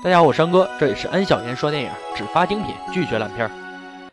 大家好，我是安哥，这里是安小言说电影，只发精品，拒绝烂片。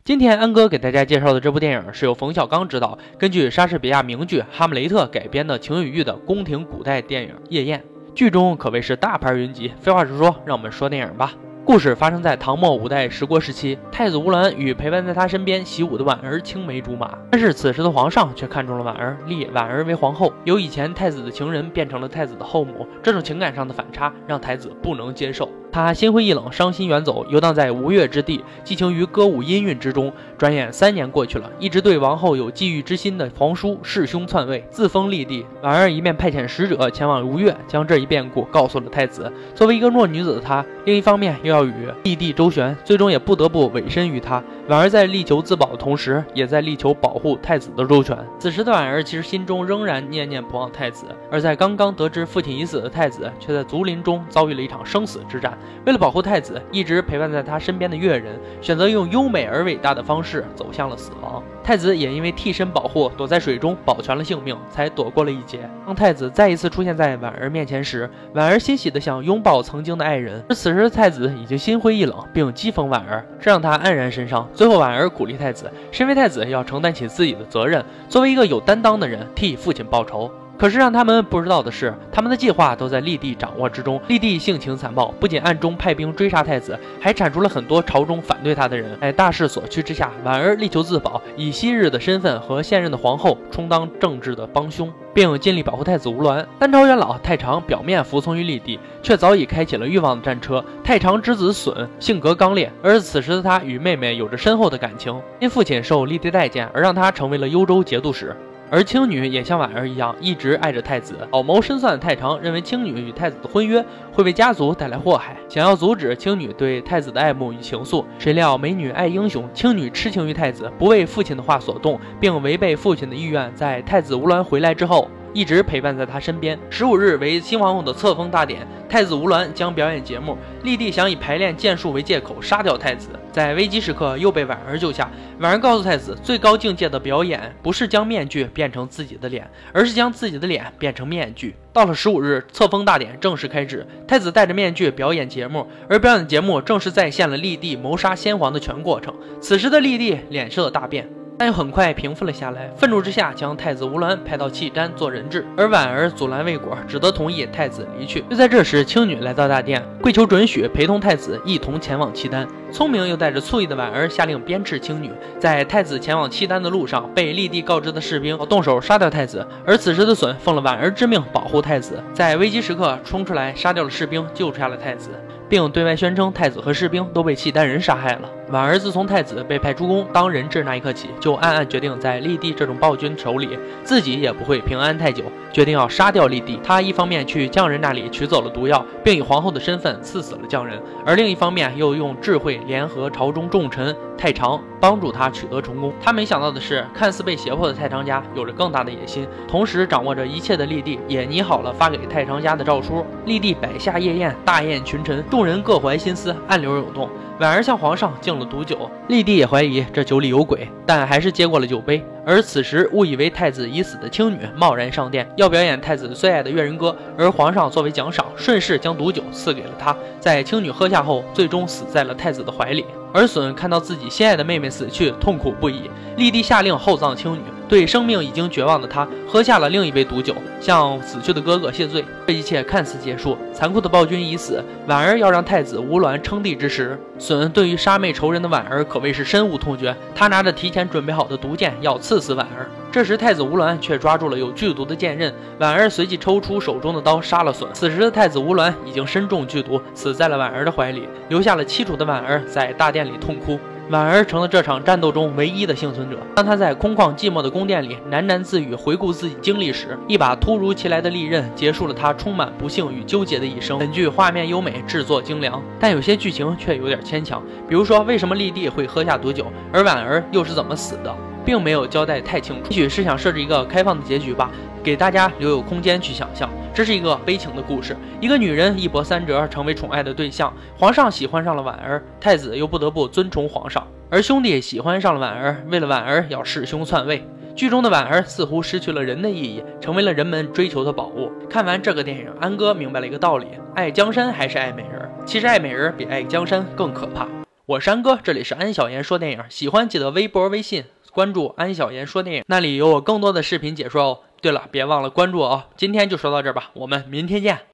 今天安哥给大家介绍的这部电影是由冯小刚执导，根据莎士比亚名剧《哈姆雷特》改编的情与欲的宫廷古代电影《夜宴》，剧中可谓是大牌云集。废话少说，让我们说电影吧。故事发生在唐末五代十国时期，太子乌兰与陪伴在他身边习武的婉儿青梅竹马。但是此时的皇上却看中了婉儿，立婉儿为皇后，由以前太子的情人变成了太子的后母。这种情感上的反差让太子不能接受，他心灰意冷，伤心远走，游荡在吴越之地，寄情于歌舞音韵之中。转眼三年过去了，一直对王后有觊觎之心的皇叔弑兄篡位，自封立帝。婉儿一面派遣使者前往吴越，将这一变故告诉了太子。作为一个弱女子的她，另一方面又要与立帝周旋，最终也不得不委身于他。婉儿在力求自保的同时，也在力求保护太子的周全。此时的婉儿其实心中仍然念念不忘太子，而在刚刚得知父亲已死的太子，却在竹林中遭遇了一场生死之战。为了保护太子，一直陪伴在他身边的越人，选择用优美而伟大的方式走向了死亡。太子也因为替身保护，躲在水中保全了性命，才躲过了一劫。当太子再一次出现在婉儿面前时，婉儿欣喜地想拥抱曾经的爱人，而此时的太子已经心灰意冷，并讥讽婉儿，这让他黯然神伤。最后，婉儿鼓励太子，身为太子要承担起自己的责任，作为一个有担当的人，替父亲报仇。可是让他们不知道的是，他们的计划都在立帝掌握之中。立帝性情残暴，不仅暗中派兵追杀太子，还铲除了很多朝中反对他的人。在大势所趋之下，婉儿力求自保，以昔日的身份和现任的皇后充当政治的帮凶，并尽力保护太子吴鸾。但朝元老太常表面服从于立帝，却早已开启了欲望的战车。太常之子隼性格刚烈，而此时的他与妹妹有着深厚的感情，因父亲受立帝待见，而让他成为了幽州节度使。而青女也像婉儿一样，一直爱着太子。老谋深算的太常认为青女与太子的婚约会为家族带来祸害，想要阻止青女对太子的爱慕与情愫。谁料美女爱英雄，青女痴情于太子，不为父亲的话所动，并违背父亲的意愿，在太子无鸾回来之后。一直陪伴在他身边。十五日为新皇后的册封大典，太子吴鸾将表演节目。立帝想以排练剑术为借口杀掉太子，在危机时刻又被婉儿救下。婉儿告诉太子，最高境界的表演不是将面具变成自己的脸，而是将自己的脸变成面具。到了十五日，册封大典正式开始，太子戴着面具表演节目，而表演节目正是再现了立帝谋杀先皇的全过程。此时的立帝脸色大变。但又很快平复了下来，愤怒之下将太子吴鸾派到契丹做人质，而婉儿阻拦未果，只得同意太子离去。就在这时，青女来到大殿，跪求准许陪同太子一同前往契丹。聪明又带着醋意的婉儿下令鞭笞青女，在太子前往契丹的路上，被立地告知的士兵要动手杀掉太子，而此时的隼奉了婉儿之命保护太子，在危机时刻冲出来杀掉了士兵，救出下了太子。并对外宣称太子和士兵都被契丹人杀害了。婉儿自从太子被派出宫当人质那一刻起，就暗暗决定在立帝这种暴君手里，自己也不会平安太久，决定要杀掉立帝。他一方面去匠人那里取走了毒药，并以皇后的身份赐死了匠人，而另一方面又用智慧联合朝中重臣太常，帮助他取得成功。他没想到的是，看似被胁迫的太常家有着更大的野心，同时掌握着一切的立帝也拟好了发给太常家的诏书。立帝摆下夜宴，大宴群臣。众人各怀心思，暗流涌动。婉儿向皇上敬了毒酒，立帝也怀疑这酒里有鬼，但还是接过了酒杯。而此时误以为太子已死的青女贸然上殿，要表演太子最爱的越人歌，而皇上作为奖赏，顺势将毒酒赐给了他。在青女喝下后，最终死在了太子的怀里。而隼看到自己心爱的妹妹死去，痛苦不已，立帝下令厚葬青女。对生命已经绝望的他，喝下了另一杯毒酒，向死去的哥哥谢罪。这一切看似结束，残酷的暴君已死。婉儿要让太子无鸾称帝之时，隼对于杀妹仇人的婉儿可谓是深恶痛绝。他拿着提前准备好的毒箭要刺死婉儿。这时，太子吴鸾却抓住了有剧毒的剑刃，婉儿随即抽出手中的刀杀了隼。此时的太子吴鸾已经身中剧毒，死在了婉儿的怀里，留下了凄楚的婉儿在大殿里痛哭。婉儿成了这场战斗中唯一的幸存者。当他在空旷寂寞的宫殿里喃喃自语，回顾自己经历时，一把突如其来的利刃结束了他充满不幸与纠结的一生。本剧画面优美，制作精良，但有些剧情却有点牵强。比如说，为什么立帝会喝下毒酒，而婉儿又是怎么死的，并没有交代太清楚。也许是想设置一个开放的结局吧，给大家留有空间去想象。这是一个悲情的故事，一个女人一波三折成为宠爱的对象，皇上喜欢上了婉儿，太子又不得不遵从皇上，而兄弟喜欢上了婉儿，为了婉儿要弑兄篡位。剧中的婉儿似乎失去了人的意义，成为了人们追求的宝物。看完这个电影，安哥明白了一个道理：爱江山还是爱美人。其实爱美人比爱江山更可怕。我是安哥，这里是安小言说电影，喜欢记得微博、微信关注安小言说电影，那里有我更多的视频解说哦。对了，别忘了关注哦。今天就说到这儿吧，我们明天见。